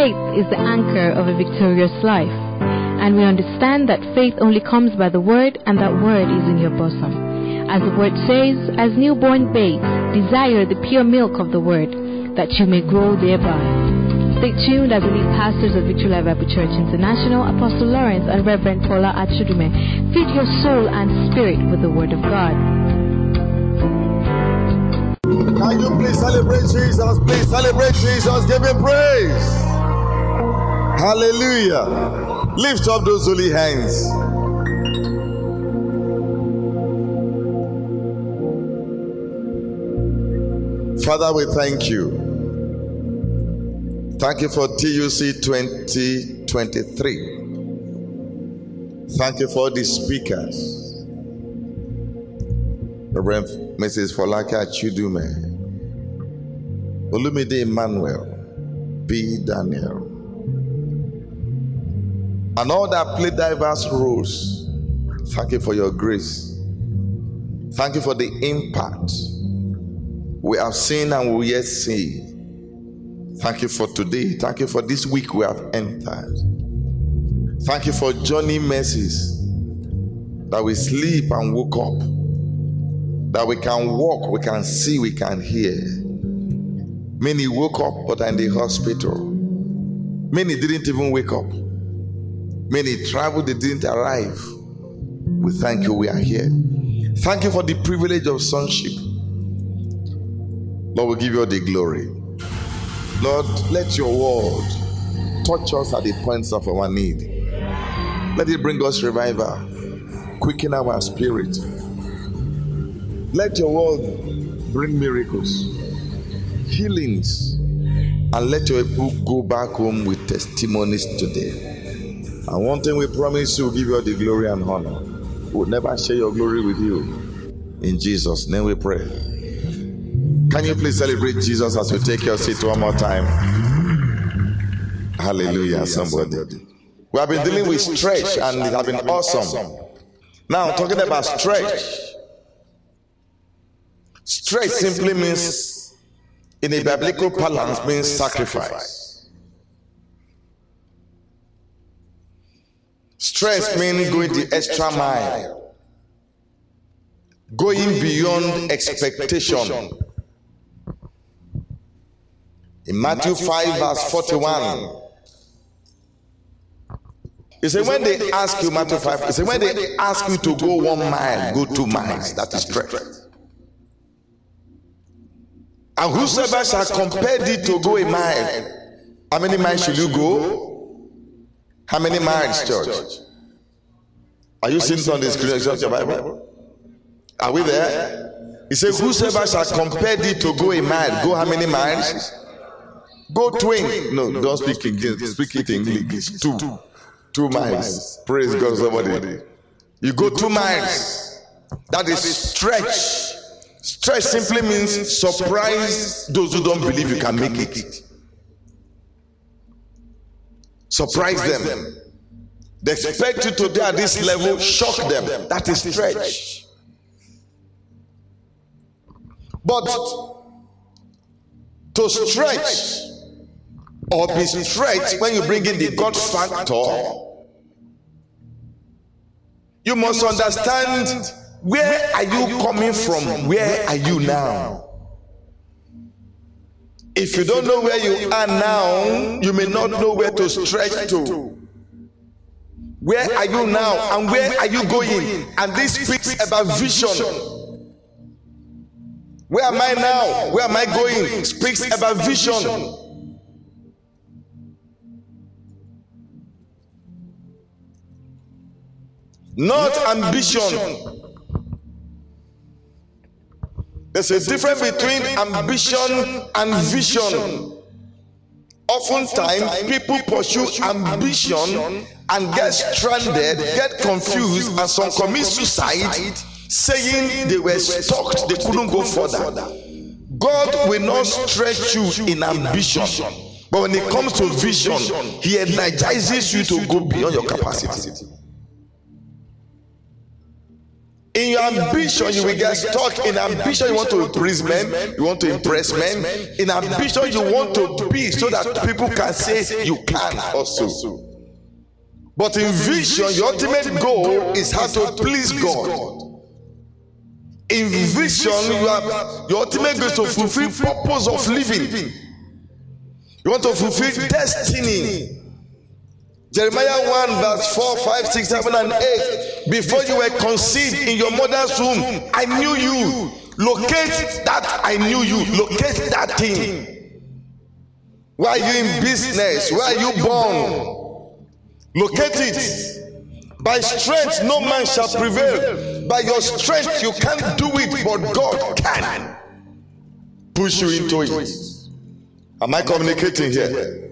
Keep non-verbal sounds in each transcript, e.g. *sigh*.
Faith is the anchor of a victorious life. And we understand that faith only comes by the word, and that word is in your bosom. As the word says, as newborn babes, desire the pure milk of the word, that you may grow thereby. Stay tuned as lead pastors of Victory Life Bible Church International, Apostle Lawrence and Reverend Paula Achudume, feed your soul and spirit with the word of God. Can you please celebrate Jesus? Please celebrate Jesus. Give him praise. Hallelujah. Lift up those holy hands. Father, we thank you. Thank you for TUC 2023. Thank you for the speakers. Reverend Mrs. Folaka Chidume, Olumide Emmanuel, B. Daniel, and all that play diverse roles. Thank you for your grace. Thank you for the impact we have seen and will yet see. Thank you for today. Thank you for this week we have entered. Thank you for journey mercies that we sleep and woke up, that we can walk, we can see, we can hear. Many woke up but are in the hospital. Many didn't even wake up. Many traveled, they didn't arrive. We thank you, we are here. Thank you for the privilege of sonship. Lord, we give you all the glory. Lord, let your word touch us at the points of our need. Let it bring us revival, quicken our spirit. Let your word bring miracles, healings, and let your people go back home with testimonies today. And one thing we promise you, we'll give you the glory and honor. We'll never share your glory with you. In Jesus' name we pray. Can you please celebrate Jesus as we take your seat one more time? Hallelujah, somebody. We have been dealing with stretch and it has been awesome. Now, talking about stretch. Stretch simply means, in a biblical parlance, means sacrifice. Stretch means going the extra mile, going beyond expectation. In Matthew 5, verse 41, he said, when they ask you, Matthew 5, he said, when they ask you to go one mile, go two miles. That is stretch. And whosoever shall compel thee to go a mile, how many miles should you go? How many miles, church? Are you seeing on the screen of your Bible? Are we there? He said, Whosoever shall compare thee to go a mile, go how many miles? Go twin. No, don't speak English. Speak it in English. Two. Two miles. Praise God, somebody. You go two miles. That is stretch. Stretch simply means surprise those who don't believe you can make it. Surprise them. They expect you to be at this level, shock them. That is stretch. But to stretch or be stretched when you bring in the God factor, you must understand where are you coming from? Where are you now? If you don't know where you are now, you may not know where to stretch to. Where are you now and where are you going? And this speaks about vision. Where am I now? Where am I going? Speaks about vision. Not ambition. There's a difference between ambition and vision. Oftentimes, people pursue ambition and get stranded, get confused, and some commit suicide, saying they were stuck, they couldn't go further. God will not stretch you in ambition, but when it comes to vision, He energizes you to go beyond your capacity. In your ambition, you will get stuck. In ambition, you want to impress men, you want to impress men. In ambition, you want to be so that people can say you can also. But in vision, your ultimate goal is how to please God. In vision, you are your ultimate goal is to fulfill purpose of living. You want to fulfill destiny. Jeremiah 1, verse 4, 5, 6, 7, and 8. Before you were conceived in your mother's womb, I knew you. Locate that I knew you. Locate that thing. Why are you in business? Where are you born? Locate it. By strength, no man shall prevail. By your strength, you can't do it, but God can push you into it. Am I communicating here?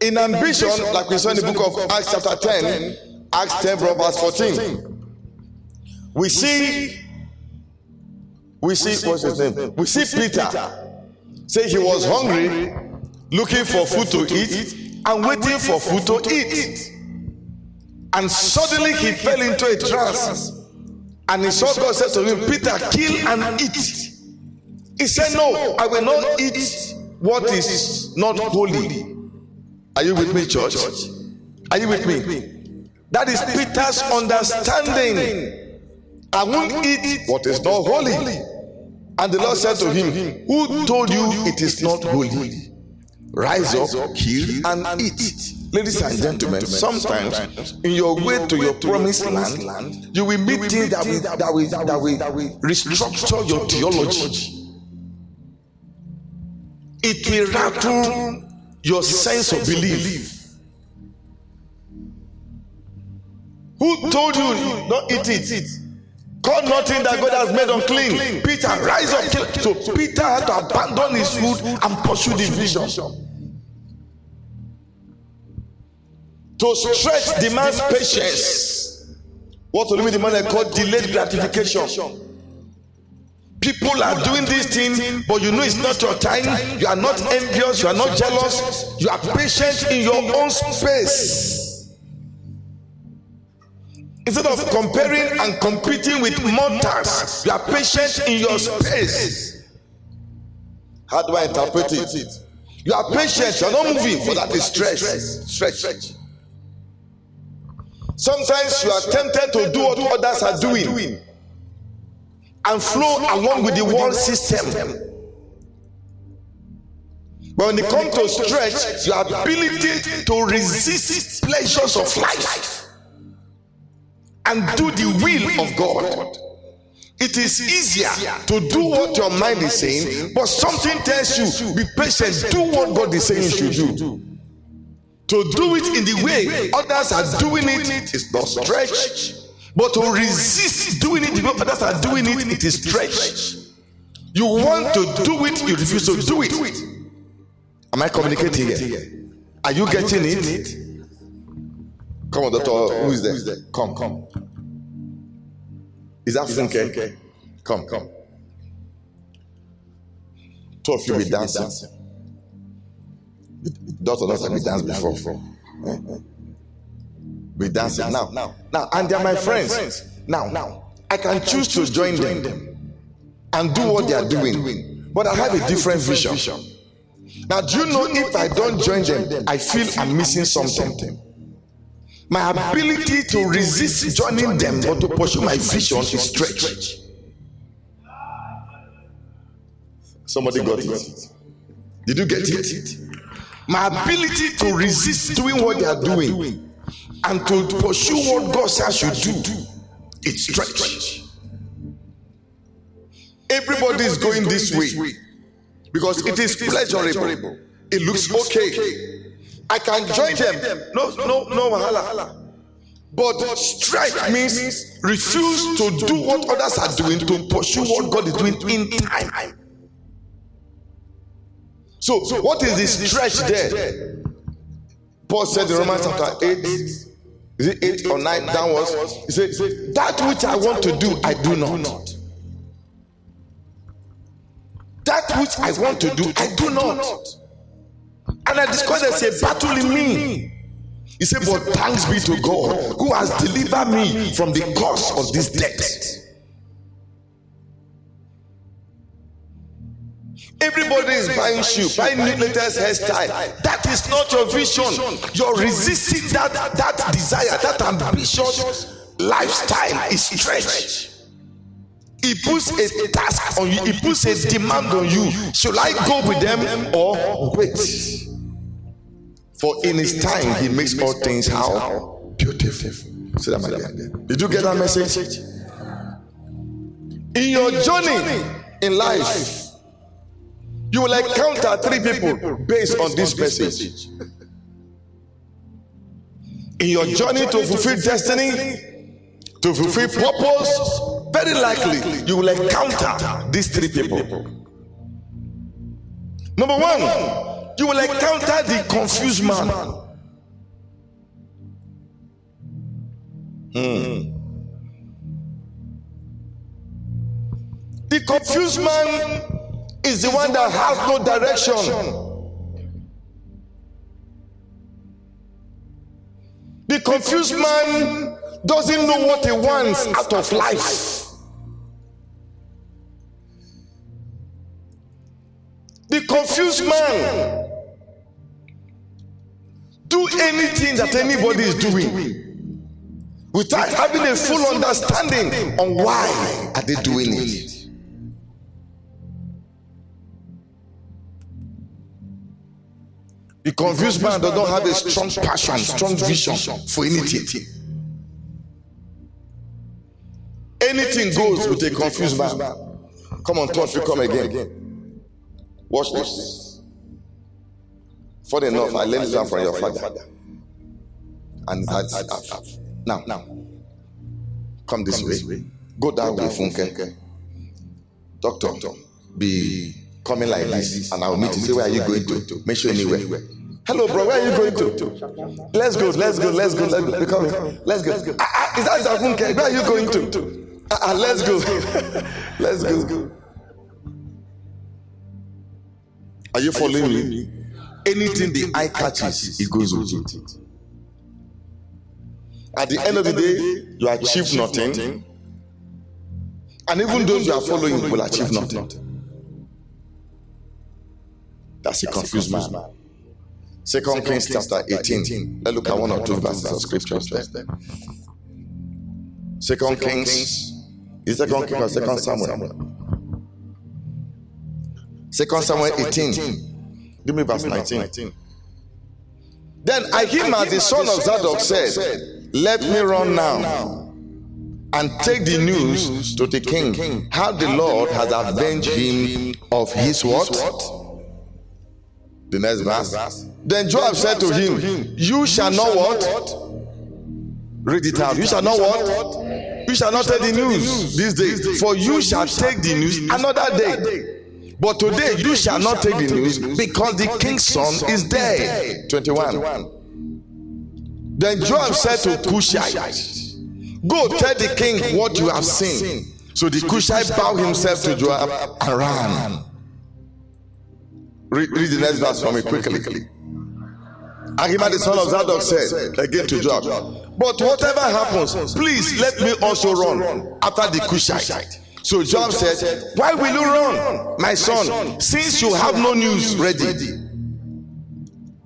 In ambition, like we saw in the book of Acts, chapter 10, Acts 10, verse 14, we see, we see, what's his name? We see Peter say he was hungry, looking for food to eat, and waiting for food to eat. And suddenly he fell into a trance. And he saw God said to him, Peter, kill and eat. He said, No, I will not eat what is not holy. Are you with me, church? Are you with me? That is Peter's understanding. I won't eat what is not holy. And the Lord said to him, Who told you it is not holy? Rise up, kill, and eat. Ladies and gentlemen, sometimes in your way to your promised land, you will meet things that will, that will, that will restructure your theology. It will rattle your sense of belief. Who told you don't eat it? Call nothing that God has made unclean. Peter, rise up. Kill. So Peter had to abandon his food and pursue the vision. To stretch demands patience. What will be the man called delayed gratification? People are doing this thing, but you know it's not your time. You are not envious. You are not jealous. You are patient in your own space. Instead of comparing and competing with mortals, you are patient in your space. How do I interpret it? You are patient. You are not moving, but that is stretch. Stretch. Sometimes you are tempted to do what others are doing and flow along with the world system. But when it comes to stretch, your ability to resist pleasures of life and do the will of God. It is easier to do what your mind is saying, but something tells you, be patient, do what God is saying you should do. To do it in the way others are doing it is not stretch. But to resist doing it the others are doing it, it is stretch. You want to do it, you refuse to do it. Am I communicating here? Are you getting it? Come on, doctor. Who is there? Come, come. Is that Funke? Come, come. Two of you be dancing. Doctor not have me dance before. Eh, eh. Be dancing now. Now, now, and they're my friends. Now, now, I can choose to join them and do what they are doing, but I have a different vision. Now, do you know if I don't join them, I feel I'm missing something. My ability to resist joining them but to pursue my vision is stretched. Somebody got it. Did you get it? My ability to resist doing what they are doing and to pursue what God says you do, it's stretched. Everybody is going this way because it is pleasurable. It looks okay. I can join them. No, no, no, mahala. But strike means refuse to do what others are doing to pursue what God is doing in time. So, so what is the stretch there? Paul said in Romans chapter 8, is it 8 or 9 downwards? He said, That which I want to do, I do not. That which I want to do, I do not. And I discovered there's a battle in me. He said, But thanks be to God who has delivered me from the curse of this death. Everybody is buying shoe, buying new latest hairstyle. That is not your vision. You're resisting that that desire, that ambitious lifestyle is stretch. He puts a task on you. He puts a demand on you. Should I go with them or wait? For in His time, He makes all things how beautiful. Say that. Did you get that message? In your journey in life you will encounter three people based on this message. In your journey to fulfill destiny, to fulfill purpose, very likely you will encounter these three people. Number one, you will encounter the confused man. Hmm. The confused man is the one that has no direction. The confused man doesn't know what he wants out of life. The confused man do anything that anybody is doing without having a full understanding on why are they doing it. The confused man does not have a strong passion, strong vision for anything. Anything goes with a confused man. Come on, touch, you come again. Watch this. Funny enough, I learned this from your father. And that's now. Now, come this way. Go that way, Funke. Doctor, be coming like this, and I'll meet you. Say, where are you going to? Make sure anywhere. Hello, bro. Where are you going to? Let's go. Let's go. Let's go. Let's go. Be coming. Let's go. Ah, ah, is that Zafunke? Where are you going to? Ah, ah, let's go. let's go. *laughs* Are you following me? Anything the eye catches, it goes with it. At the end of the day, you achieve nothing. And even those you are following will achieve nothing. That's a confused man. Second Kings chapter 18. Let's look at one or two verses of scriptures there. Second Kings. Is second King or second Samuel? Second Samuel 18. Give me verse 19. Then Ahimaaz, the son of Zadok, said, Let me run now and take the news to the king how the Lord has avenged him of his what? The next verse. Then Joab said to him, You shall not what? Read it out. You shall not what? You shall not take the news this day, for you shall take the news another day. But today you shall not take the news because the king's son is dead. 21. Then Joab said to Cushite, Go tell the king what you have seen. So the Cushite bowed himself to Joab and ran. Read, read the next verse for me quickly. Ahimaaz the son of Zadok said again to Joab, But whatever happens, please let me also run after the Cushite. So Joab said, Why will you run, my son, since you have no news ready?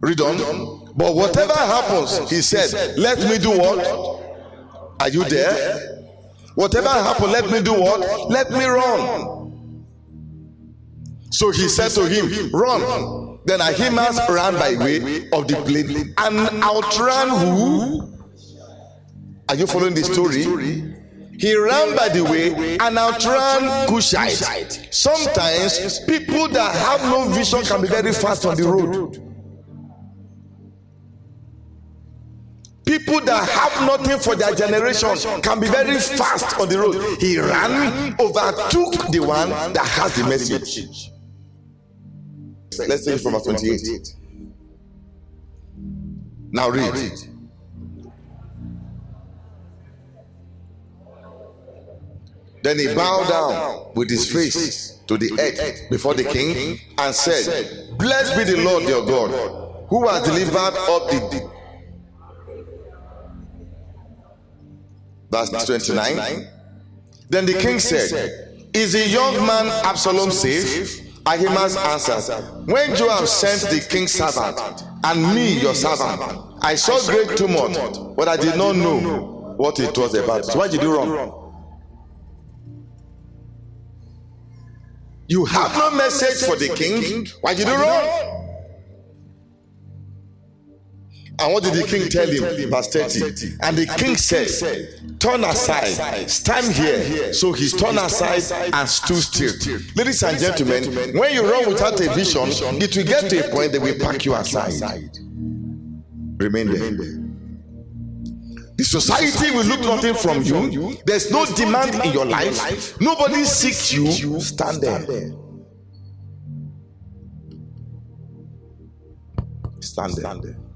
Read on. But whatever happens, he said, Let me do what? Are you there? Whatever happens, let me do what? Let me run. So he said to him, Run. Then Ahimaaz ran by way of the plain and outran who? Are you following the story? He ran by the way and outran Cushite. Sometimes people that have no vision can be very fast on the road. People that have nothing for their generation can be very fast on the road. He ran, overtook the one that has the message. Let's take it from verse 28. Now read. Then he bowed down with his face to the earth before the king and said, Blessed be the Lord your God, who has delivered up the. Verse 29. Then the king said, Is the young man Absalom safe? Ahimaaz answered, When Joab sent the king's servant and me, your servant, I saw great tumult, but I did not know what it was about. So why did you run? You have no message for the king. Why did you run? And what did the king tell him? Verse 30. And the king said, Turn aside, stand here. So he turned aside and stood still. Ladies and gentlemen, when you run without a vision, it will get to a point that will pack you aside. Remain there. The society will look nothing from you. There's no demand in your life. Nobody seeks you. Stand there. Stand there.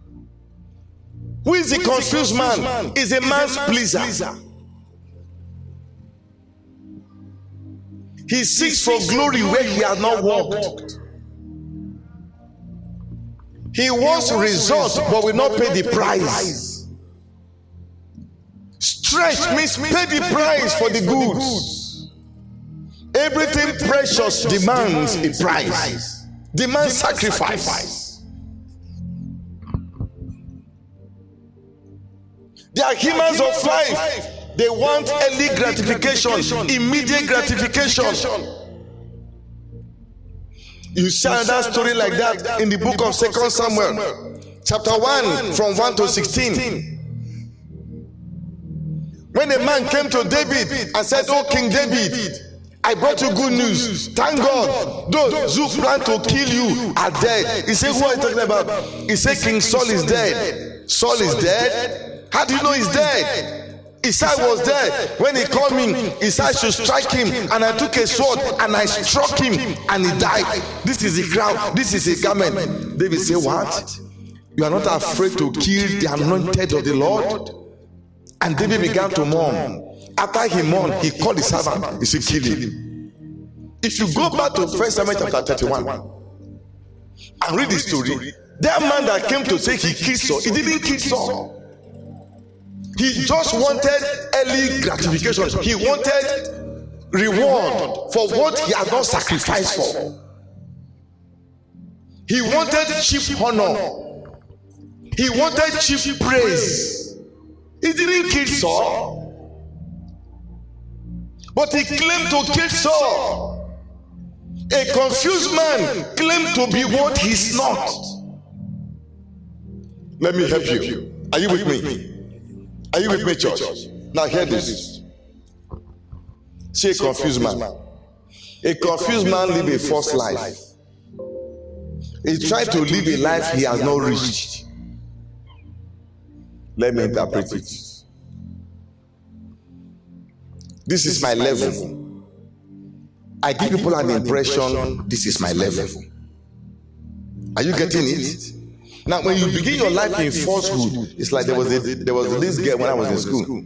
Who is the confused man? Is a man's pleaser. He seeks for glory where he has not walked. He wants results but will not pay the price. Stretch means pay the price for the goods. Everything precious demands a price, demands sacrifice. They are humans of life. They want early gratification, immediate gratification. You see that story like that in the book of Second Samuel, chapter 1, from 1 to 16. When a man came to David and said, Oh, King oh, David, I brought you good news. Thank God. Those who plan to kill you are dead. He said, Who are you talking about? He said, King Saul is dead. Saul is dead. How do you know he's dead? Isai was dead. When he called me, Isai should strike him. And I took a sword and I struck him and he died. This is a crown. This is a garment. David said, What? You are not afraid to kill the anointed of the Lord? And David began to mourn. After he mourned, he called his servant. He said, Kill him. If you go back to First Samuel chapter 31 and read the story, that man that came to say he killed Saul, he didn't kill Saul. He just wanted early gratification. He wanted reward for what he had not sacrificed for. He wanted cheap honor. He wanted cheap praise. He didn't kill Saul. But he claimed to kill Saul. A confused man claimed to be what he's not. Let me help you. Are you with me? Are you with me, church? Now hear this. See a confused man. A confused man live a false life. He tried to live a life he has not reached. Let me interpret it. This is my level. I give people an impression this is my level. Are you getting it? Now, when you begin your life in falsehood, it's like there was a, there was this girl when I was in school.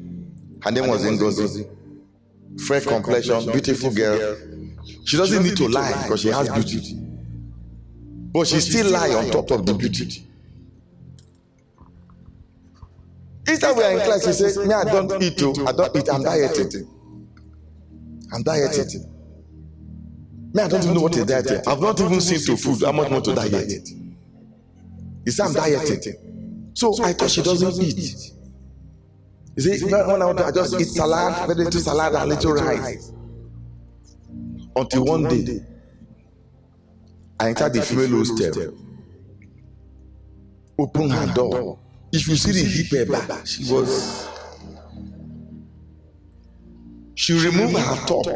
Her name was Ngozi. Fair complexion, beautiful girl. She doesn't need to lie because she has beauty. But she still lie on top of the beauty. Each time we are in class, she says, Me, I don't eat, too. I don't eat, I'm dieting. I'm dieting. Me, I don't even know what is dieting. I've not even seen to food. How much more to diet? He said, I'm dieting. So, I thought she doesn't eat. You see, when I to just eat salad, very little salad and little rice. Until one day, I entered the female hostel. Open her door. If you see the hip back, she was. She removed her top,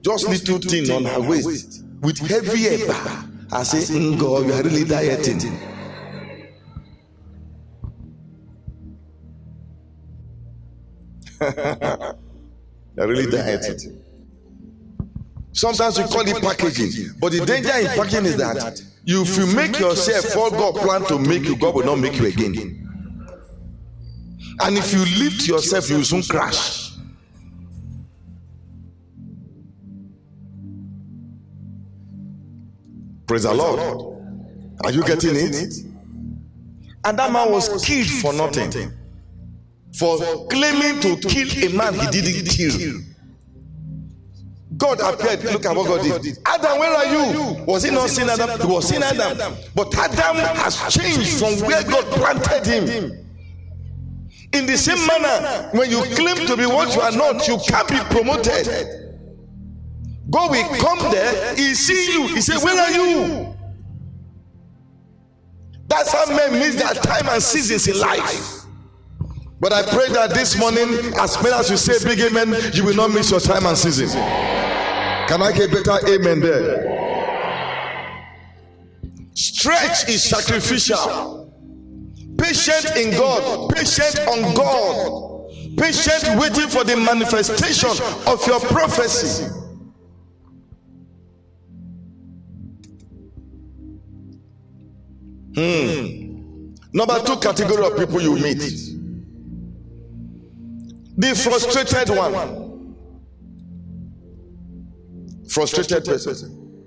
just little thing on her waist, with heavy back. I say, God, you are really dieting. You're *laughs* really dieting. Sometimes we call it packaging, but the danger in packaging is that you, if you make yourself what God plan to make you, God will not make you again. And if you lift yourself, you will soon crash. Praise the Lord. Are you getting it? And that man was killed for nothing. For claiming to kill a man he didn't kill. God appeared. Look at what God did. Adam, where are you? Was he not seeing Adam? He was seeing Adam. But Adam has changed from where God planted him. In the same manner, when you claim to be what you are not, you can't be promoted. God will come there, he see you, he say, Where are you? That's how men miss their time and seasons in life. But I pray that this morning, as many as you say big amen, you will not miss your time and season. Can I get better amen there? Stretch is sacrificial. Patient in God, patient on God, patient waiting for the manifestation of your prophecy. Hmm. Number two category of people you meet the frustrated one. Frustrated person.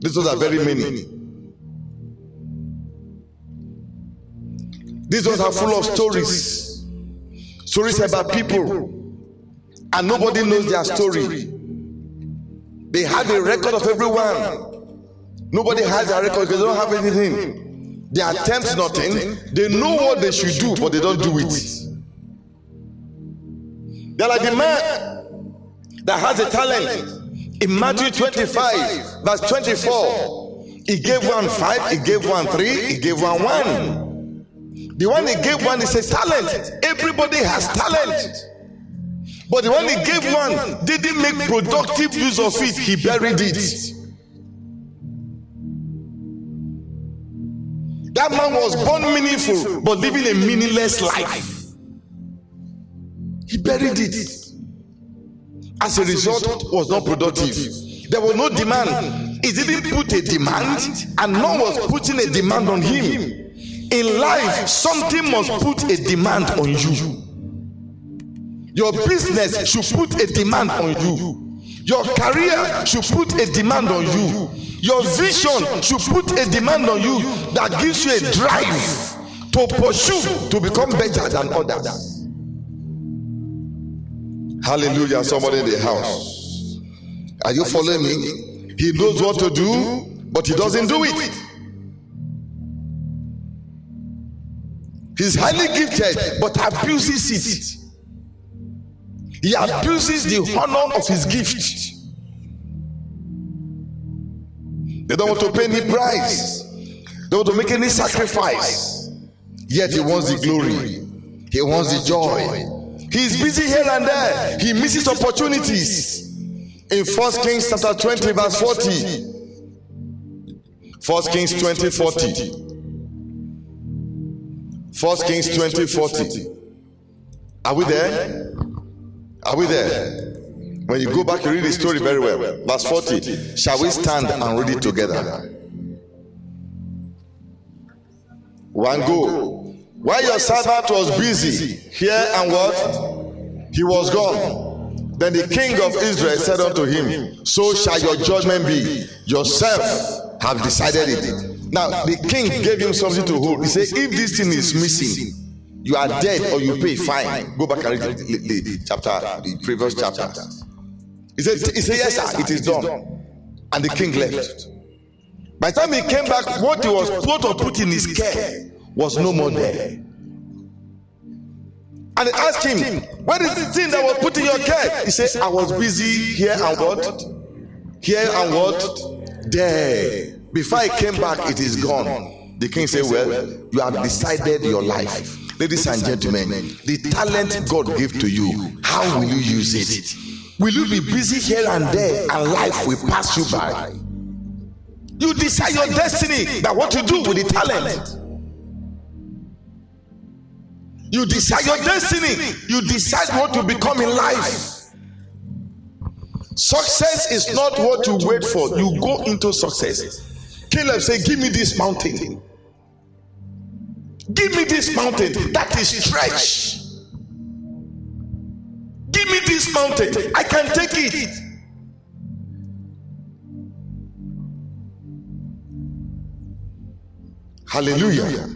These ones are very many. These ones are full of stories. Stories about people. And nobody knows their story. They have a record of everyone. Nobody has a record because they don't have anything. They attempt nothing. They know what they should do, but they don't do it. They're like the man that has a talent. In Matthew 25, verse 24, he gave one five, he gave one three, he gave one one. The one he gave one is a talent. Everybody has talent. But the one he gave one didn't make productive use of it, he buried it. That man was born meaningful, but living a meaningless life. He buried it. As a result, was not productive. There was no demand. He didn't put a demand, and no one was putting a demand on him. In life, something must put a demand on you. Your business should put a demand on you. Your career should put a demand on you. Your vision should put a demand on you that gives you a drive to pursue to become better than others. Hallelujah. Somebody in the house. Are you following me? He knows what to do, but he doesn't do it. He's highly gifted, but abuses it. He abuses the honor of his gift. Don't want to pay any price. They want to make any sacrifice. Yet he wants the glory. He wants the joy. He's busy here and there. He misses opportunities. In First Kings chapter 20, verse 40. First Kings 20, 40. First Kings 20, 40. Are we there? Are we there? When you go back, you read the story very well. Verse 40. Shall we stand and read it together? One go. While your servant was busy here and what? He was gone. Then the king of Israel said unto him, So shall your judgment be. Yourself have decided it. Now, the king gave him something to hold. He said, If this thing is missing, you are dead or you pay fine. Go back and read the, the, the chapter, the previous chapter. He said, he said, Yes, sir, it is done. And the king left. By the time he came back, what he was supposed to put in his care was no more there. And they asked him, Where is the thing that was put in your care? He said, I was busy here and what? Here and what? There. Before I came back, it is gone. The king said, Well, you have decided your life. Ladies and gentlemen, the talent God gave to you, how will you use it? Will you be busy here and there and life will pass you by? You decide your destiny that what to do with the talent. You decide your destiny. You decide what to become in life. Success is not what you wait for. You go into success. Caleb said, Give me this mountain. Give me this mountain. That is stretch. Give me this mountain. I can take it. Hallelujah.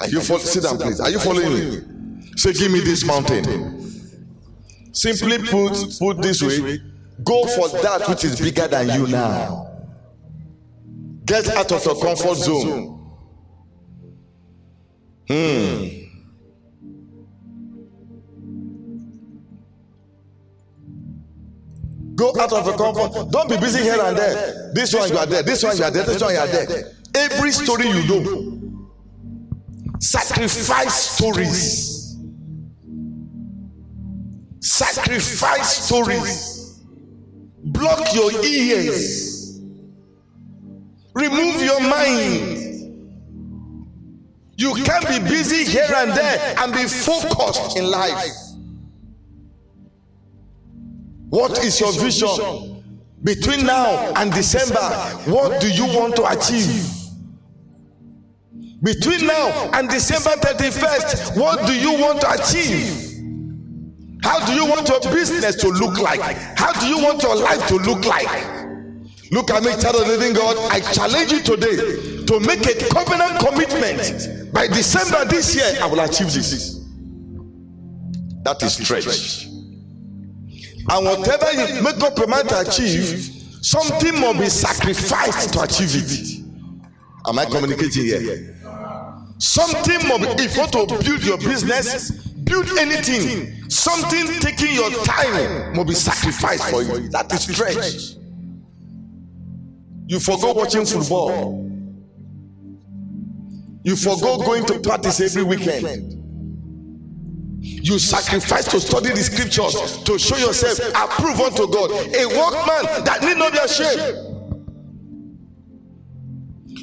Are you following? Sit down, please. Are you following me? Say, give me this mountain. Simply put, put this way. Go for that which is bigger than you now. Get out of your comfort zone. Hmm. Go out of your comfort. Don't be busy here and there. This one you are there. This one you are there. This one you are there. Every story you know. Sacrifice stories. Sacrifice stories. Block your ears. Remove your mind. You can't be busy here and there and be focused in life. What is your vision between now and December? What do you want to achieve? Between now and December 31st, what do you want to achieve? How do you want your business to look like? How do you want your life to look like? Look at me, child of the living God. I challenge you today to make a covenant commitment. By December this year, I will achieve this. That is stretch. And whatever you make up your mind to achieve, something must be sacrificed to achieve it. Am I communicating here? Something must be, if you want to build your business, build anything, something taking your time must be sacrificed for you. That is stretch. You forgo watching football. You forgo going to parties every weekend. You sacrifice to study the scriptures to show yourself approved unto God. A workman that need not be ashamed.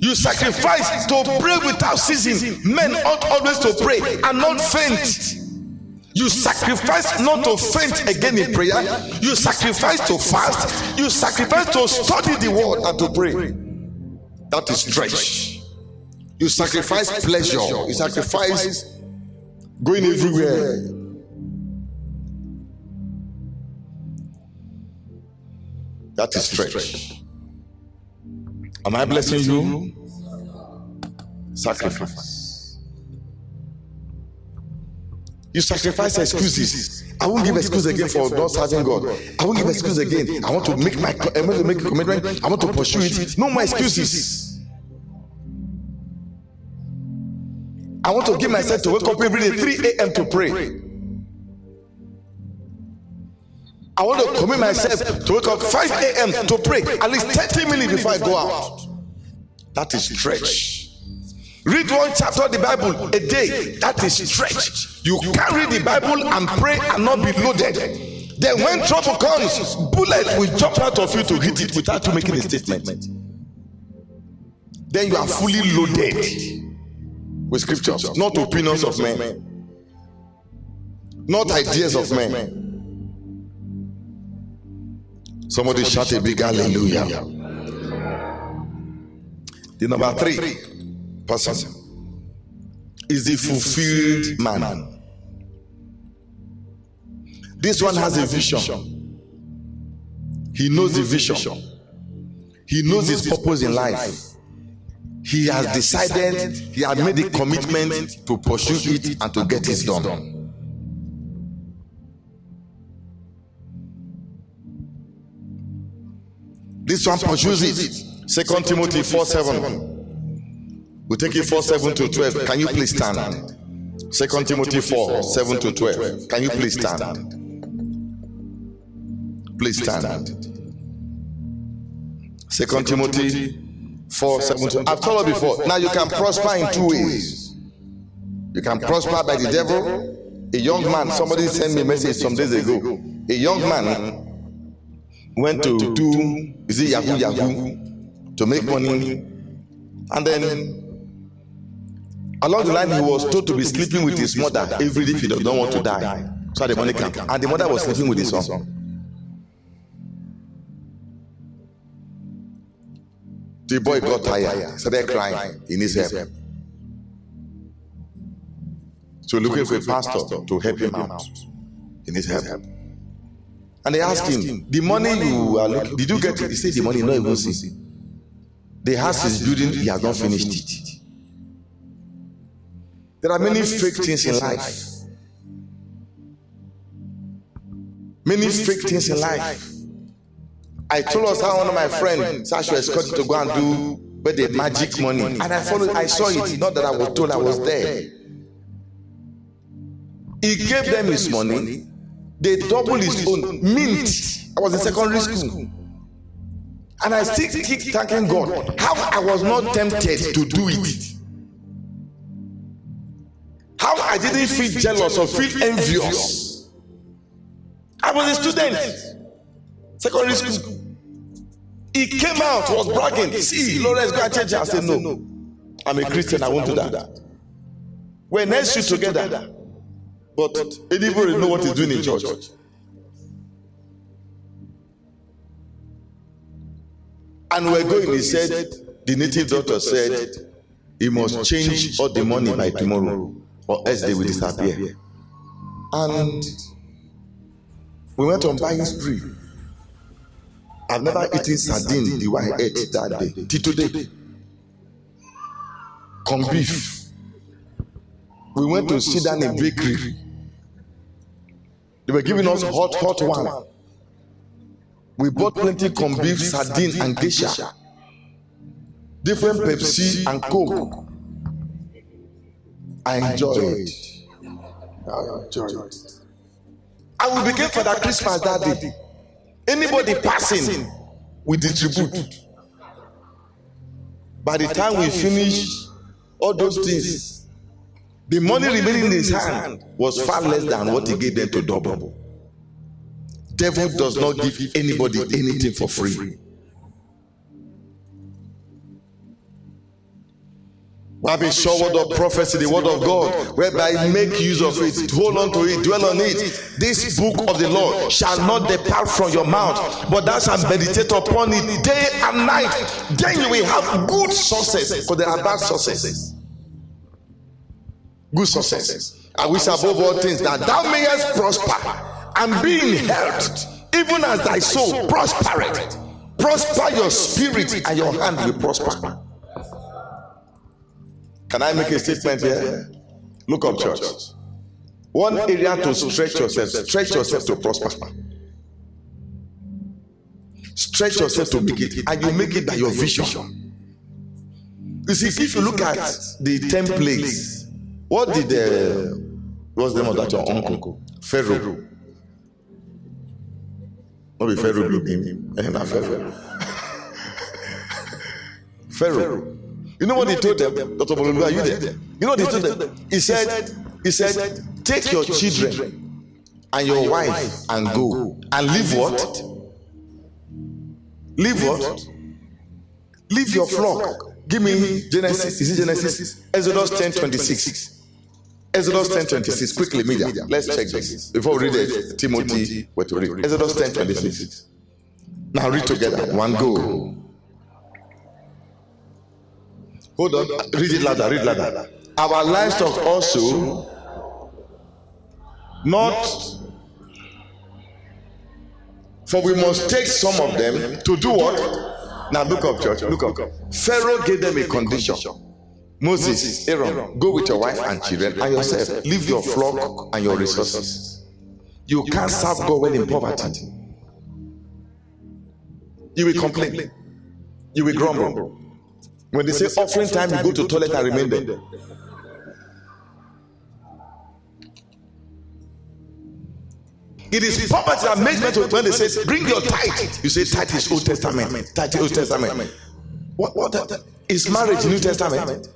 You sacrifice to pray without ceasing. Men ought always to pray and not faint. You sacrifice not to faint again in prayer. You sacrifice to fast. You sacrifice to study the word and to pray. That is stretch. You sacrifice pleasure. You sacrifice going everywhere. That is stretch. Am I blessing you? Sacrifice. You sacrifice excuses. I won't give excuse again for not serving God. I won't give excuse again. I want to make my I want to make a commitment. I want to pursue it. No more excuses. I want to give myself to wake up every day 3 a.m. to pray. I want to commit myself to wake up 5 a.m. to pray at least 30 minutes before I go out. That is stretch. Read one chapter of the Bible a day. That is stretch. You carry the Bible and pray and not be loaded. Then when trouble comes, bullet will jump out of you to hit it without you making a statement. Then you are fully loaded with scriptures, not opinions of men, not ideas of men. Somebody shout a big hallelujah. The number three person is the fulfilled man. This one has a vision. He knows the vision. He knows his purpose in life. He has decided, he has made a commitment to pursue it and to get it done. This one pursues it. Second Timothy 4 7. We take it 4 7 to 12. Can you please stand? Second Timothy 4 7 to 12. Can you please stand? Please stand. Second Timothy 4 7 to I've told you before. Now you can prosper in two ways. You can prosper by the devil. A young man, somebody sent me a message some days ago. A young man went to do, is it Yahoo Yahoo, to make money. And then Along the line, he was told to be sleeping with his mother every day if he don't want to die. So the money came. And the mother was sleeping with his son. The boy got tired, started crying in his help. So looking for a pastor to help him out in his help. And they asked him, The money you are looking, did you get it? He said, The money, no, even see. The house is building, he has not finished it. There are many fake things in life. Many fake things in life. I told us how one of my friends, Sasha, escorted to go and do but the magic money. And I followed, I saw it. Not that I was told I was there. He gave them his money. They doubled his own mint. I was in secondary school. And I still keep thanking God how I was not tempted to do it. How I didn't feel jealous or feel envious. I was a student, secondary school. He came out, was bragging. See, Lawrence, go and change. I said, No, I'm a Christian. I won't do that. We're next year together. But anybody know what he's doing in church? And we're going, he said, the native doctor said, he must change all the money by tomorrow, or else they will disappear. And we went on buying spree. I've never eaten sardine the way I ate that day. Till today. Corn beef. We went to sit down in bakery. They were giving us hot, hot one. We bought plenty corn beef, sardine, and geisha. Different Pepsi and Coke. I enjoyed. I enjoyed. And we became for that Christmas that day. Anybody passing, we distribute. By the time we finish all those things, the money remaining in his hand was far less than what he gave them to double. Devil does not give anybody anything for free. We have a sure word of prophecy, the word of God, whereby make use of it, hold on to it, dwell on it. This book of the Lord shall not depart from your mouth, but thou shalt meditate upon it day and night. Then you will have good success, for there are bad successes. Good success. I wish above all things that thou mayest prosper and be in health, even as thy soul prospereth. Prosper your spirit, and your hand will prosper. Can I make a statement here? Look up, church. One area to stretch yourself, stretch yourself to prosper. Stretch yourself to make it, and you make it by your vision. You see, if you look at the ten plagues, what did the what's the name of that your uncle? Pharaoh. Not be Pharaoh him. Pharaoh. Pharaoh. *laughs* You know what he told them? Dr. Are you there? You know what he told them? He said, he said, take your children and your wife and go and leave what? Leave what? Leave your flock. Give me Genesis. Is it Genesis? Exodus 10 26. Exodus 10 26. Quickly, media. Let's check this. Before we read it, Timothy, what to read? Exodus 10 26. Now read together. One go. Hold on. Read it louder. Read louder. Our livestock also oh, not for we must take some of them to do what? Now look up, church. Look up. Pharaoh gave them a condition. Moses, Aaron, go with your wife and children and yourself. Leave your flock and your resources. You can't serve God when in poverty. You will complain. You will grumble. When they say offering time, you go to toilet and remain there. It is poverty that makes men when they say, bring your tithe. You say tithe is Old Testament. Tithe is Old Testament. What, what that, is marriage New Testament?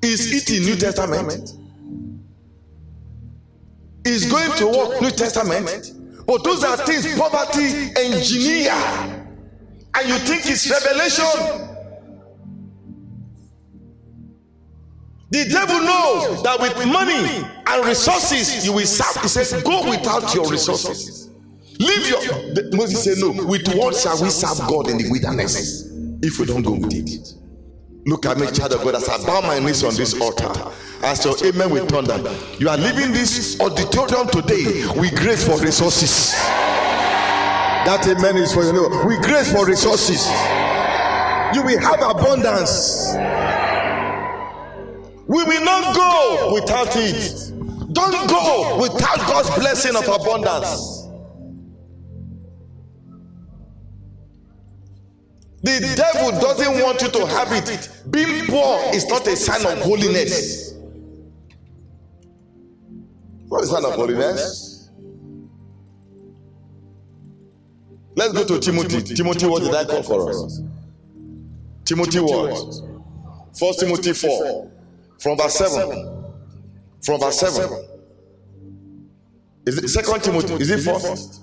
Is eating New Testament? Is going to work New Testament? But those are things poverty engineer. And you think it's revelation. The devil knows that with money and resources you will serve. He says, Go without your resources. Leave your. Moses said, No. With what shall we serve God in the wilderness if we don't go with it? Look at me, child of God, as I bow my knees on this altar. As your amen will thunder. You are leaving this auditorium today with grace for resources. That amen is for your neighbor. We grace for resources. You will have abundance. We will not go without it. Don't go without God's blessing of abundance. The devil doesn't want you to have it. Being poor is not a sign of holiness. What is sign of holiness? Let's go to Timothy. Timothy, what did I call for us? Timothy what? First Timothy 4. From verse 7. From verse 7. Is it second Timothy? Is it first?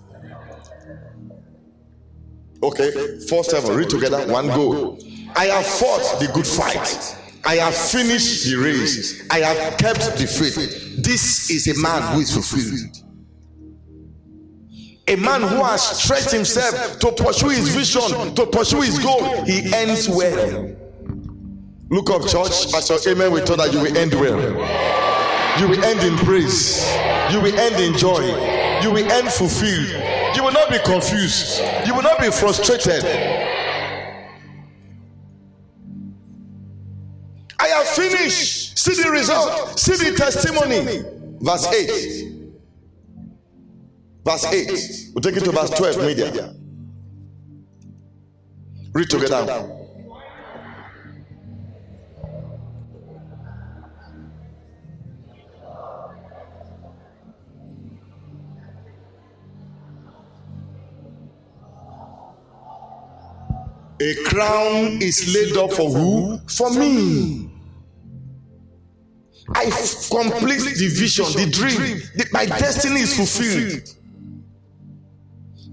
Okay, four seven. Read together. One go. I have fought the good fight. I have finished the race. I have kept the faith. This is a man who is fulfilled. A man who has stretched himself to pursue his vision, to pursue his goal, he ends well. Look up, church. Amen, we thought that you will end well. You will end in praise. You will end in joy. You will end fulfilled. You will not be confused. You will not be frustrated. I have finished. See the result. See the testimony. Verse 8. Verse 8. We'll take it to verse 12, media. Read together. A crown is laid up for who? For me. I complete the vision, the dream. The, my destiny is fulfilled.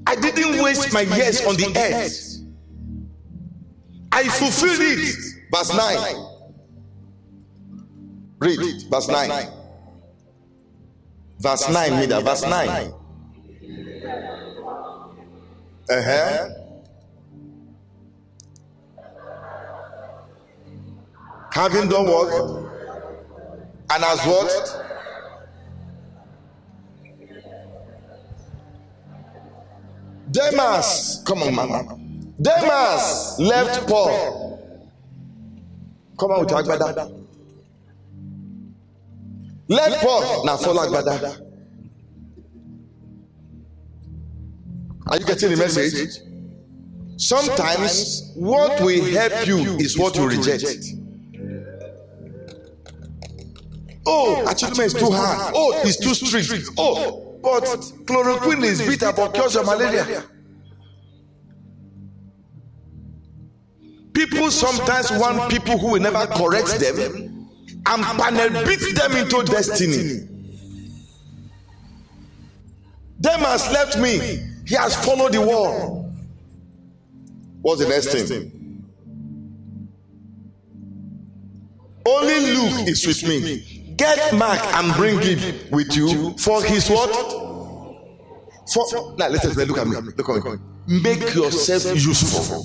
I didn't waste my years on the earth. I fulfilled it. Verse 9. Read verse 9. Verse 9, Mida. Verse 9. Uh huh. having done what and as what Demas. Come on man Demas left Paul. Come on with agbada left Paul. Na follow agbada are you getting the message? sometimes what will help you is what you reject. Oh, oh achievement is too hard. Oh, oh it's too strict. Oh, oh. But chloroquine is bitter but cures your malaria. People sometimes want people who will never correct them and panel beat them into destiny. Them has left me. He has followed the wall. What's the next thing? Only Luke is with me. Get Mark and bring him with you for his what? For now, let us look at me. Look at me. Make yourself useful.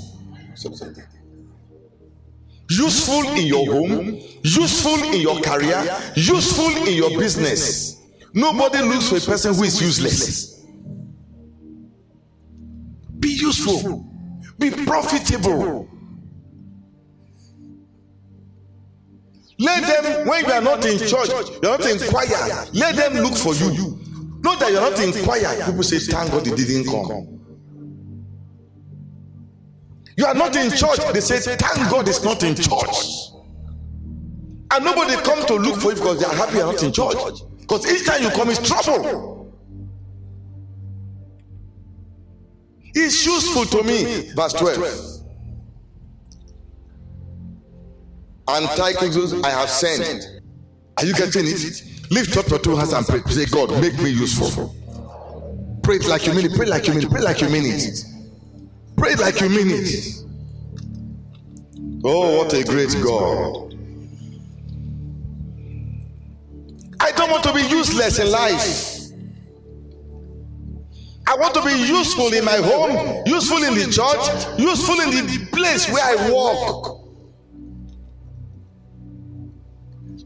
Useful in your home, useful in your career, useful in your business. Nobody looks for a person who is useless. Be useful, be profitable. Let them, when you are not in church, you are not in choir, let them look for you. Not that you are not in choir, people say, Thank God he didn't come. You are not in church, they say, Thank God it's not in church. And nobody come to look for you because they are happy you're not in church. Because each time you come is trouble. It's useful to me. Verse 12. And Tychicus I have sent. Are you getting it? Lift up your two hands and pray. Say, God, make me useful. Pray it like you mean it. Pray like you mean it. Pray like you mean it. Pray like you mean it. Oh, what a great God. I don't want to be useless in life. I want to be useful in my home, useful in the church, useful in the place where I work.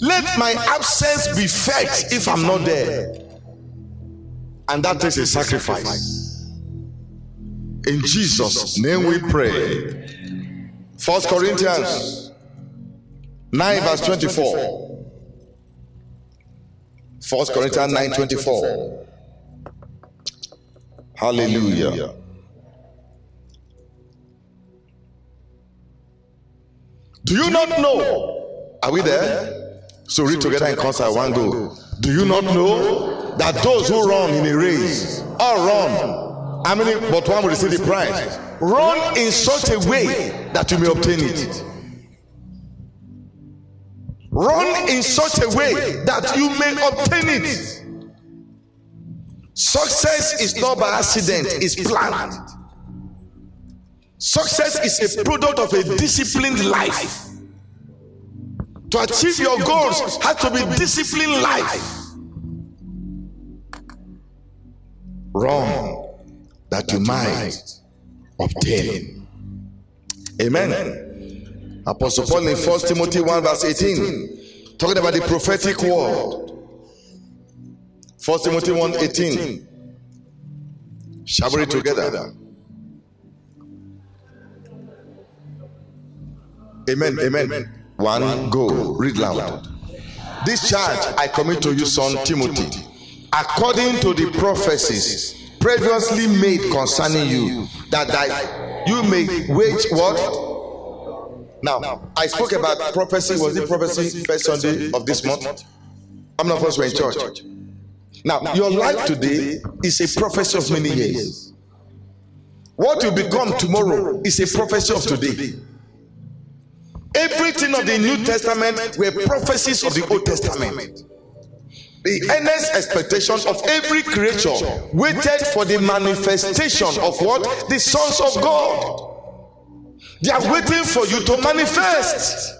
Let my absence be felt if I'm not there. And that is a sacrifice. In Jesus' name we pray. First Corinthians 9 verse 24. First Corinthians 9 24. Hallelujah. Do you not know? Are we there? So read together in concert one go. Do you not know that those who run in a race all run? How many but one will receive the prize? Run in such a way that you may obtain it. Run in such a way that you may obtain it. Success is not by accident, it's planned. Success is a product of a disciplined life. To achieve your goals has to be disciplined life. Wrong that you might obtain. Amen. Apostle Paul in 1 Timothy 1 verse 18 talking about the prophetic word. 1 Timothy 1 18. Shall we read together? Amen. Amen. One, go. Read loud. This charge I commit to you, son Timothy, according to the prophecies previously made concerning you, that I, you may wage what? Now, I spoke about prophecy. Was it prophecy first Sunday of this month? How many of us were in church? Now, your life today is a prophecy of many years. What you become tomorrow is a prophecy of today. Everything of the New Testament were prophecies of the Old Testament. The earnest expectation of every creature waited for the manifestation of what? The sons of God. They are waiting for you to manifest.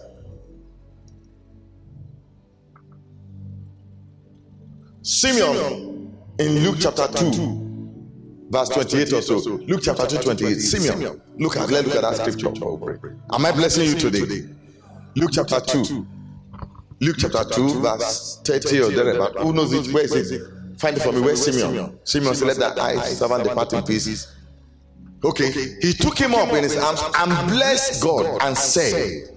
Simeon in Luke chapter 2, verse 28 or so. Luke chapter 2, 28. Simeon. Look at let's look at that scripture. Am I blessing you today? Luke chapter 2. Luke chapter 2, verse 30 or thereabout. Who knows it? Where is it? Find it for me. Where's Simeon? Simeon said, Let that eyes servant depart in peace. Okay. He took him up in his arms and blessed God and said,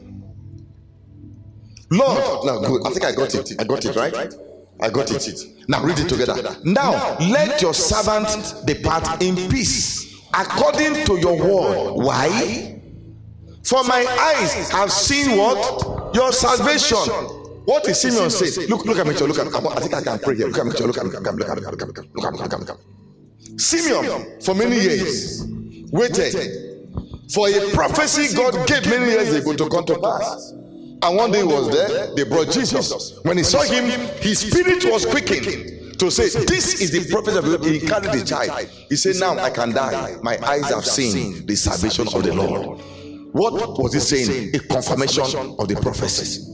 Lord, now good. I think I got it. I got it, right? I got it. Now read it together. Now let your servant depart in peace according to your word. Why? For my eyes have seen what? Your salvation. What is Simeon say? Look, look at me, look at me. I think I can pray here. Look at me, look at me, look at me, look at me, look at me, look at me, look at me, look at me. Simeon, for many years, waited for a prophecy God gave many years ago to come to pass. And one day he was there, they brought Jesus. When he saw him, his spirit was quickened to say, This is the prophet of God. He carried the child. He said, Now I can die. My eyes have seen the salvation of the Lord. What was he saying? A confirmation of the prophecies.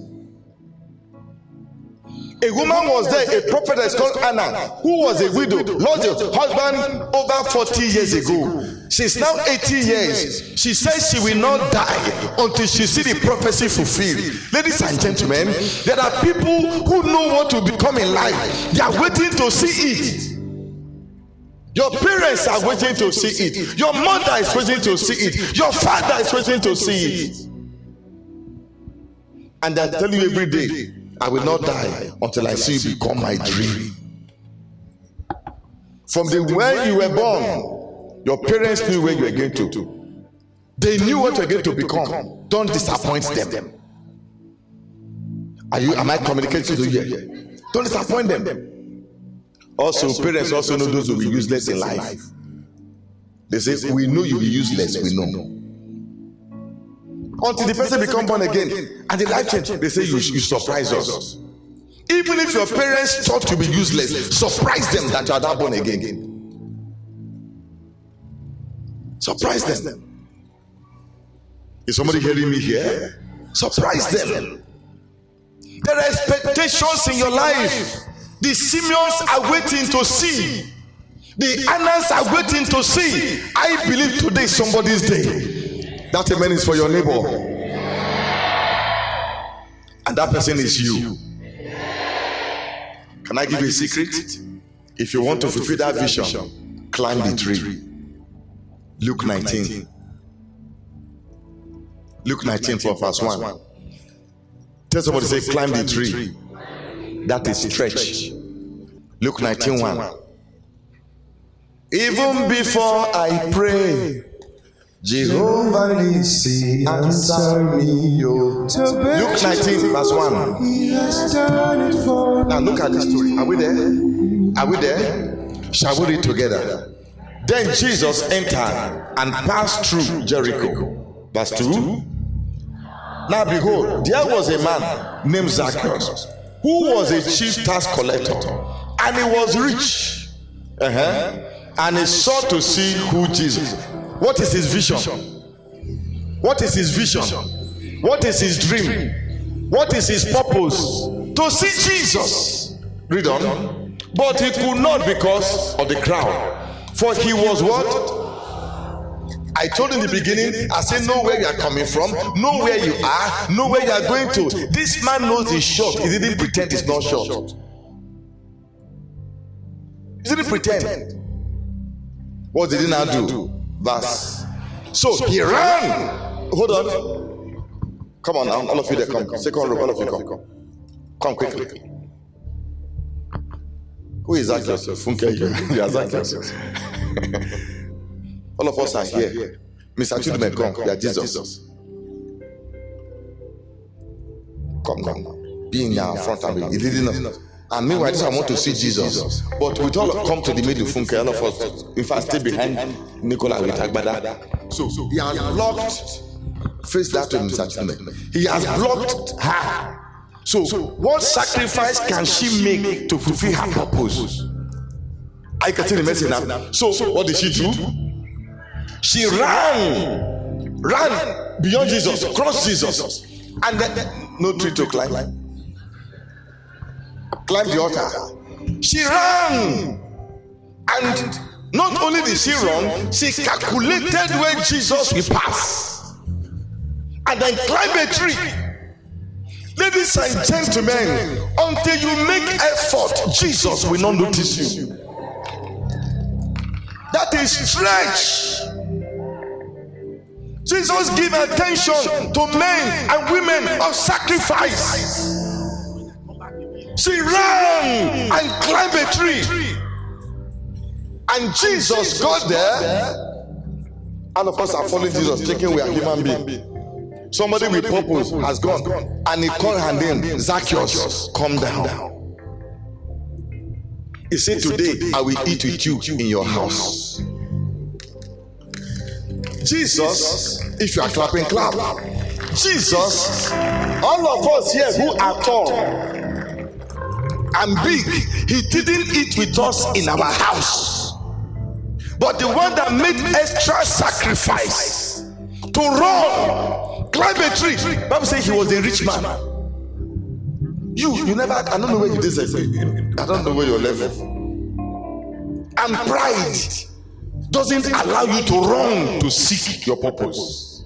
A woman was there, a prophetess called Anna, who was a widow, lost her husband over 40 years ago. She's now 80 years. She says she will not die until she see the prophecy fulfilled. Ladies and gentlemen, there are people who know what to become in life. They are waiting to see it. Your parents are waiting to see it. Your mother is waiting to see it. Your father is waiting to see it. And I tell you every day, I will not die until I see you become my dream. From the way you were born, your parents knew where you were going to. They knew what you were going to become. Don't disappoint them. Are you? Am I communicating to you? Don't disappoint them. Also, parents also know those who will be useless in life. They say, "We know you will be useless. We know." until the person become born again and the life change they say you, you surprise us even if your parents thought to be useless surprise them that you are that born again surprise them. is somebody hearing me here? surprise them. there are expectations in your life. The simeons are waiting to see. The annas are waiting to see. I believe today is somebody's day. That amen is for your neighbor. And that person is you. Can I give you a secret? If you want to fulfill that vision, climb the tree. Luke 19. Luke 19 for verse 1. Tell somebody, to say, climb the tree. That is stretch. Luke 19 1. Even before I pray, Jehovah Nissi, answer me, yo. Oh. Oh. Luke 19, verse 1. He has done it for Now look at this story. Are we there? Are we there? Shall we read together? Then Jesus entered and passed through Jericho. Verse 2. Now behold, there was a man named Zacchaeus who was a chief tax collector and he was rich. Uh-huh. And he sought to see who Jesus. What is his vision? What is his vision? What is his dream? What is his purpose? To see Jesus. Read on. But he could not because of the crowd. For he was what? I told in the beginning, I said, know where you are coming from, know where you are, know where you are going to. This man knows he's short. He didn't pretend he's not short. He didn't pretend. What did he now do? Verse. So he ran. Hold on. Come on now, all of you there, come. Second row, all of you come. Come quickly. Who is Zacchaeus? Funke, you you are Zacchaeus. All of us are here. Mr. Chidume, come. You are Jesus. Come, come. Be in our front and be. He didn't know. And meanwhile, this I want to see Jesus. But we all come to the middle, Funke, all of us. In fact, stay behind Nicola with Agbada. So he has blocked. Face that to Mr. Chidume. He has blocked her. So, what sacrifice can she make to fulfill her purpose? I can tell the message now. So, what did she do? She ran, ran beyond Jesus, crossed Jesus, and then no tree to climb. Climb the altar. She ran, and not only did she run, she calculated where Jesus will pass, and then climb a tree. Ladies and gentlemen, until you make effort, Jesus will not notice you. That is stretch. Jesus give attention to men and women of sacrifice. She ran and climbed a tree. And Jesus got there. And of us are following Jesus, thinking we are human beings. Somebody with purpose has gone and he called her name Zacchaeus. Come down. He said, Today I will eat with you in your house. Jesus, if you are clapping, clap. Jesus, all of us here who are tall and big, he didn't eat with us in our house. But the one that made extra sacrifice to run, climb a tree. Bible says he was a rich man. You, you never. I don't know where you did I don't know where you're level. And pride doesn't allow you to run to seek your purpose.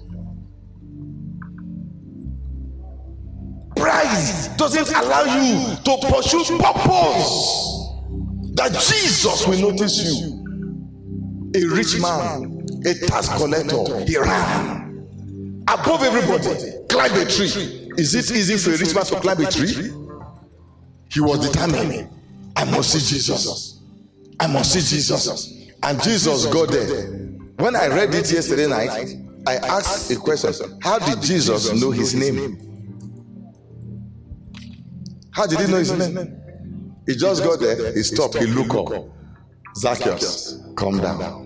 Pride doesn't allow you to pursue purpose that Jesus will notice you. A rich man, a tax collector, he ran above everybody, climb a tree. Is it easy for a rich man to climb a tree? He was determined. I must see Jesus. I must see Jesus. And Jesus got there. When I read it yesterday night, I asked a question How did Jesus know his name? How did he know his name? He just got there, he stopped, he looked up. Zacchaeus, come down.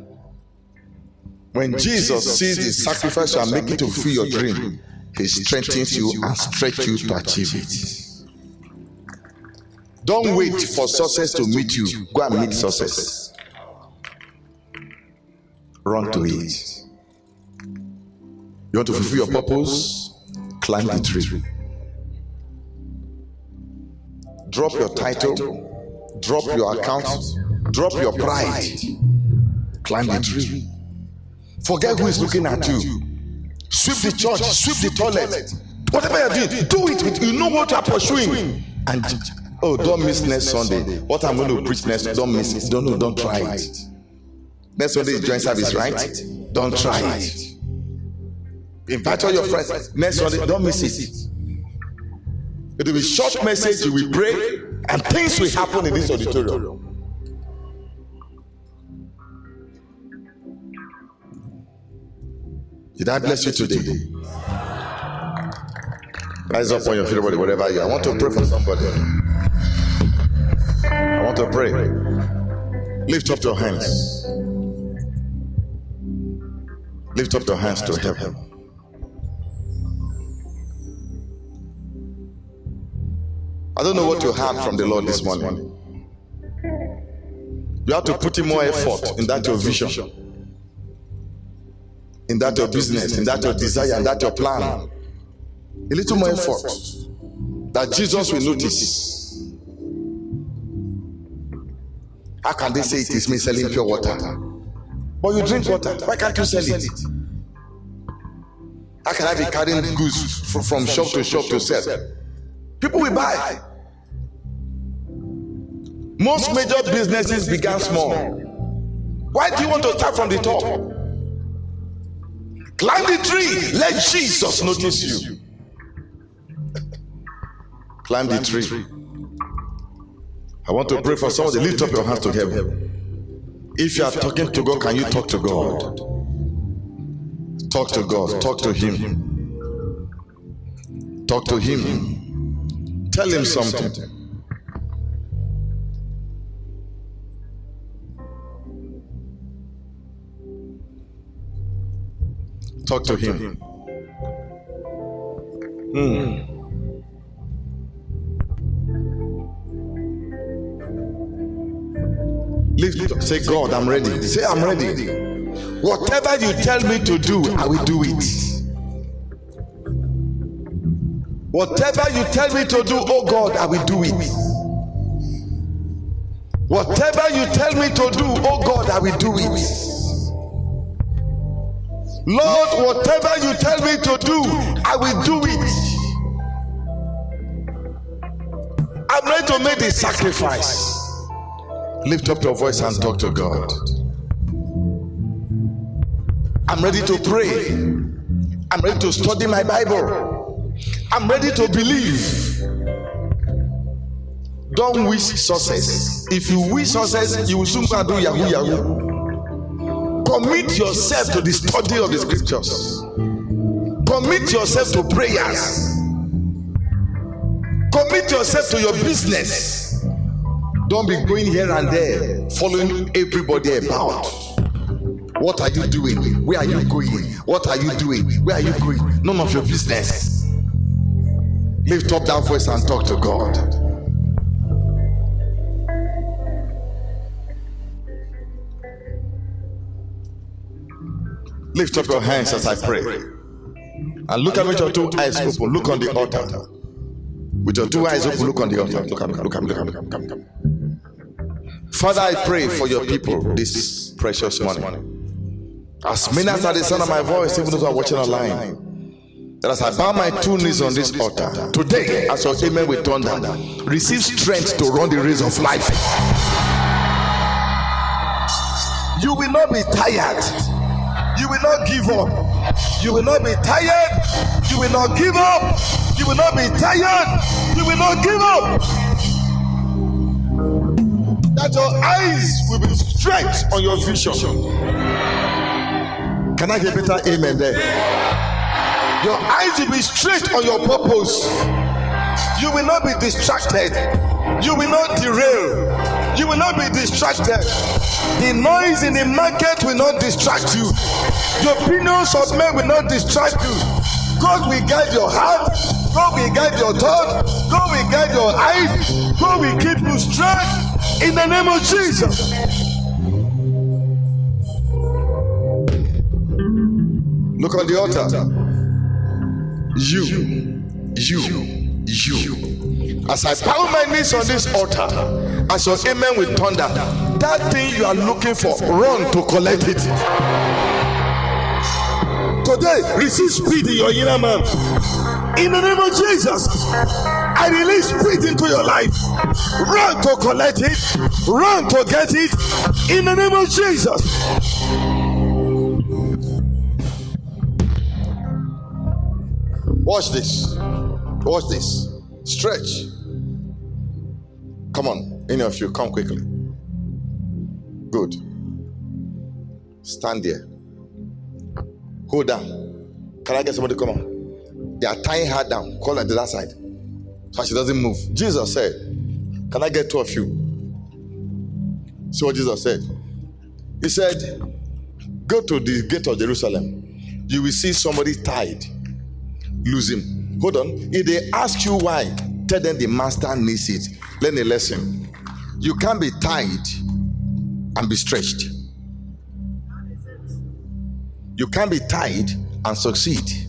When Jesus sees the sacrifice you are making to fulfill your dream, he strengthens you and stretches you to achieve it. Don't wait for success to meet you. Go and meet success. Run to it. You want to fulfill your purpose? Climb the tree. Drop your title, drop your account, drop your pride. Climb the tree. Forget who is looking at you. Sweep the church, sweep the toilet. Whatever you're doing, do it with you know what you're pursuing. And oh, don't miss next Sunday. What I'm going to preach next, don't miss it. Don't don't try it. Next Sunday is joint service, right? Don't try it. Invite all your friends. Next Sunday, don't miss it. It will be short message, you will pray, and things will happen in this auditorium. Did I bless you today? Rise up on your feet, everybody, wherever you are. I want to pray for somebody. I want to pray. Lift up your hands. Lift up your hands to heaven. I don't know what you heard from the Lord this morning. You have to put in more effort in that your vision, in that your business, in that your desire, in that your plan. A little more effort that Jesus will notice. How can they say it is me selling pure water? But you drink water. Why can't you sell it? How can I be carrying goods from, from shop to shop to sell? People will buy. Most major businesses began small. Why do you want to start from the top? Climb the tree. Let Jesus notice you. Climb the tree. I want to pray for somebody. Lift up your hands to heaven. If you are talking to God, can you talk to God? Talk to God. Talk to Him. Talk to Him. Tell Him something. Talk to Him. Hmm. Lift, say, God, I'm ready. Say, I'm ready. Whatever you tell me to do, I will do it. Whatever you tell me to do, oh God, I will do it. Whatever you tell me to do, oh God, I will do it. Lord, whatever you tell me to do, I will do it. I'm ready to make the sacrifice. Lift up your voice and talk to God. I'm ready to pray. I'm ready to study my Bible. I'm ready to believe. Don't wish success. If you wish success, you will soon go do yahoo yahoo. Commit yourself to the study of the scriptures. Commit yourself to prayers. Commit yourself to your business. Don't be going here and there, following everybody about. What are you doing? Where are you going? What are you doing? Where are you going? None of your business. Lift up that voice and talk to God. Lift up your hands as I pray. And look at me with your two eyes open. Look on the altar. With your two eyes open, look on the altar. Look at me, look at me, look at me. Come, come, come. Father, I pray for your people this precious morning. As many as are the sound of my voice, even those who are watching online, that as I bow my two knees on this altar, today, as your amen will thunder, receive strength to run the race of life. You will not be tired. You will not give up. You will not be tired. You will not give up. You will not be tired. You will not give up that your eyes will be straight on your vision. Can I get better amen there? Your eyes will be straight on your purpose. You will not be distracted. You will not derail. You will not be distracted. The noise in the market will not distract you. The opinions of men will not distract you. God will guide your heart. God will guide your thought. God will guide your eyes. God will keep you straight in the name of Jesus. Look on the altar. You, you, you. As I bow my knees on this altar, as your amen with thunder, that thing you are looking for, run to collect it. Today, receive speed in your inner man. In the name of Jesus, I release speed into your life. Run to collect it, run to get it. In the name of Jesus. Watch this. Watch this. Stretch. Come on, any of you, come quickly. Good. Stand there. Hold on. Can I get somebody to come on? They are tying her down. Call her to that side. So she doesn't move. Jesus said, Can I get two of you? See what Jesus said? He said, Go to the gate of Jerusalem. You will see somebody tied. Lose him. Hold on. If they ask you why, tell them the master needs it. Learn a lesson. You can't be tied and be stretched. You can't be tied and succeed.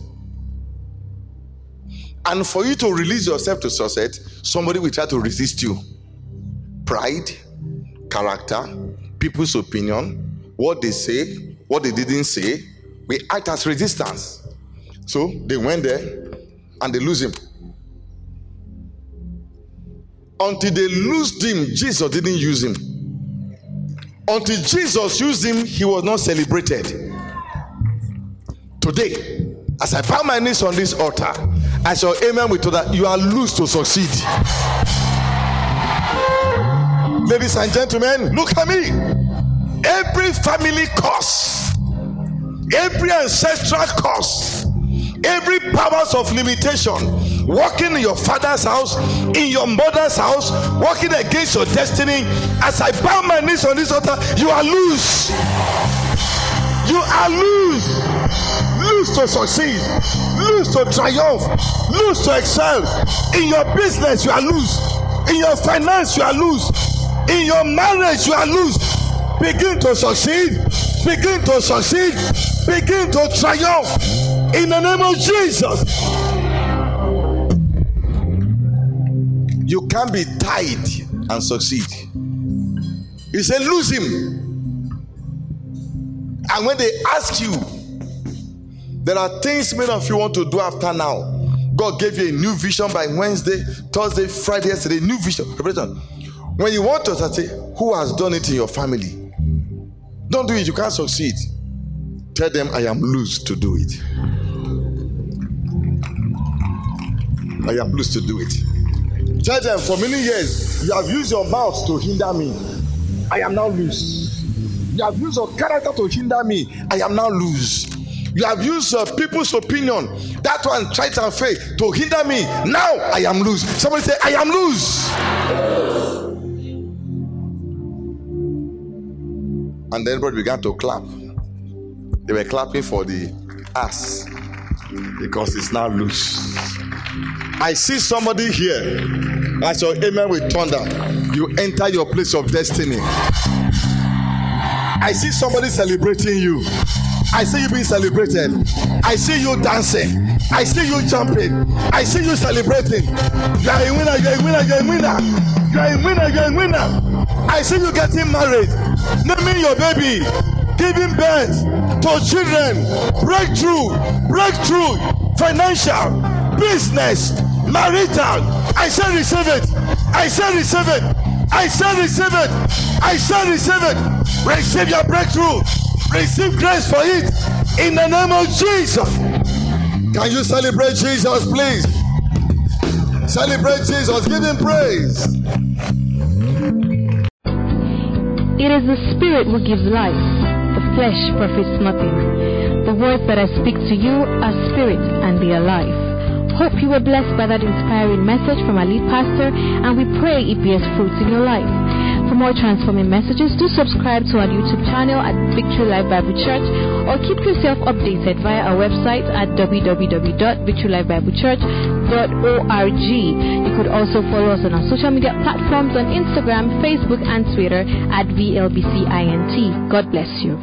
And for you to release yourself to success, somebody will try to resist you. Pride, character, people's opinion, what they say, what they didn't say, we act as resistance. So they went there and they lose him. Until they loosed him, Jesus didn't use him. Until Jesus used him, he was not celebrated. Today, as I bow my knees on this altar, I shall amen with that you are loose to succeed. Ladies and gentlemen, look at me. Every family curse, every ancestral curse, every powers of limitation walking in your father's house, in your mother's house, walking against your destiny. As I bow my knees on this altar, you are loose. You are loose. Loose to succeed. Loose to triumph. Loose to excel. In your business, you are loose. In your finance, you are loose. In your marriage, you are loose. Begin to succeed. Begin to succeed. Begin to triumph. In the name of Jesus. You can't be tied and succeed. He said, lose him. And when they ask you, there are things many of you want to do after now. God gave you a new vision by Wednesday, Thursday, Friday, yesterday, new vision. When you want to say, who has done it in your family? Don't do it, you can't succeed. Tell them I am loose to do it. I am loose to do it. Tell them for many years you have used your mouth to hinder me. I am now loose. You have used your character to hinder me. I am now loose. You have used uh, people's opinion, that one tried and faith to hinder me. Now I am loose. Somebody say, I am loose. And then everybody began to clap. They were clapping for the ass because it's now loose. I see somebody here. As your amen with thunder, you enter your place of destiny. I see somebody celebrating you. I see you being celebrated. I see you dancing. I see you jumping. I see you celebrating. You are a winner. You are a winner. You are a winner. You are a winner. You are a winner. I see you getting married, naming your baby, giving birth to children, breakthrough, breakthrough, financial, business, marital. I shall receive it. I shall receive it. I shall receive it. I shall receive it. Receive your breakthrough. Receive grace for it in the name of Jesus. Can you celebrate Jesus, please? Celebrate Jesus. Give him praise. It is the Spirit who gives life, the flesh profits nothing. The words that I speak to you are spirit and they are life. Hope you were blessed by that inspiring message from our lead pastor, and we pray it bears fruits in your life. For more transforming messages, do subscribe to our YouTube channel at Victory Life Bible Church or keep yourself updated via our website at www.victorylifebiblechurch.org. You could also follow us on our social media platforms on Instagram, Facebook, and Twitter at VLBCINT. God bless you.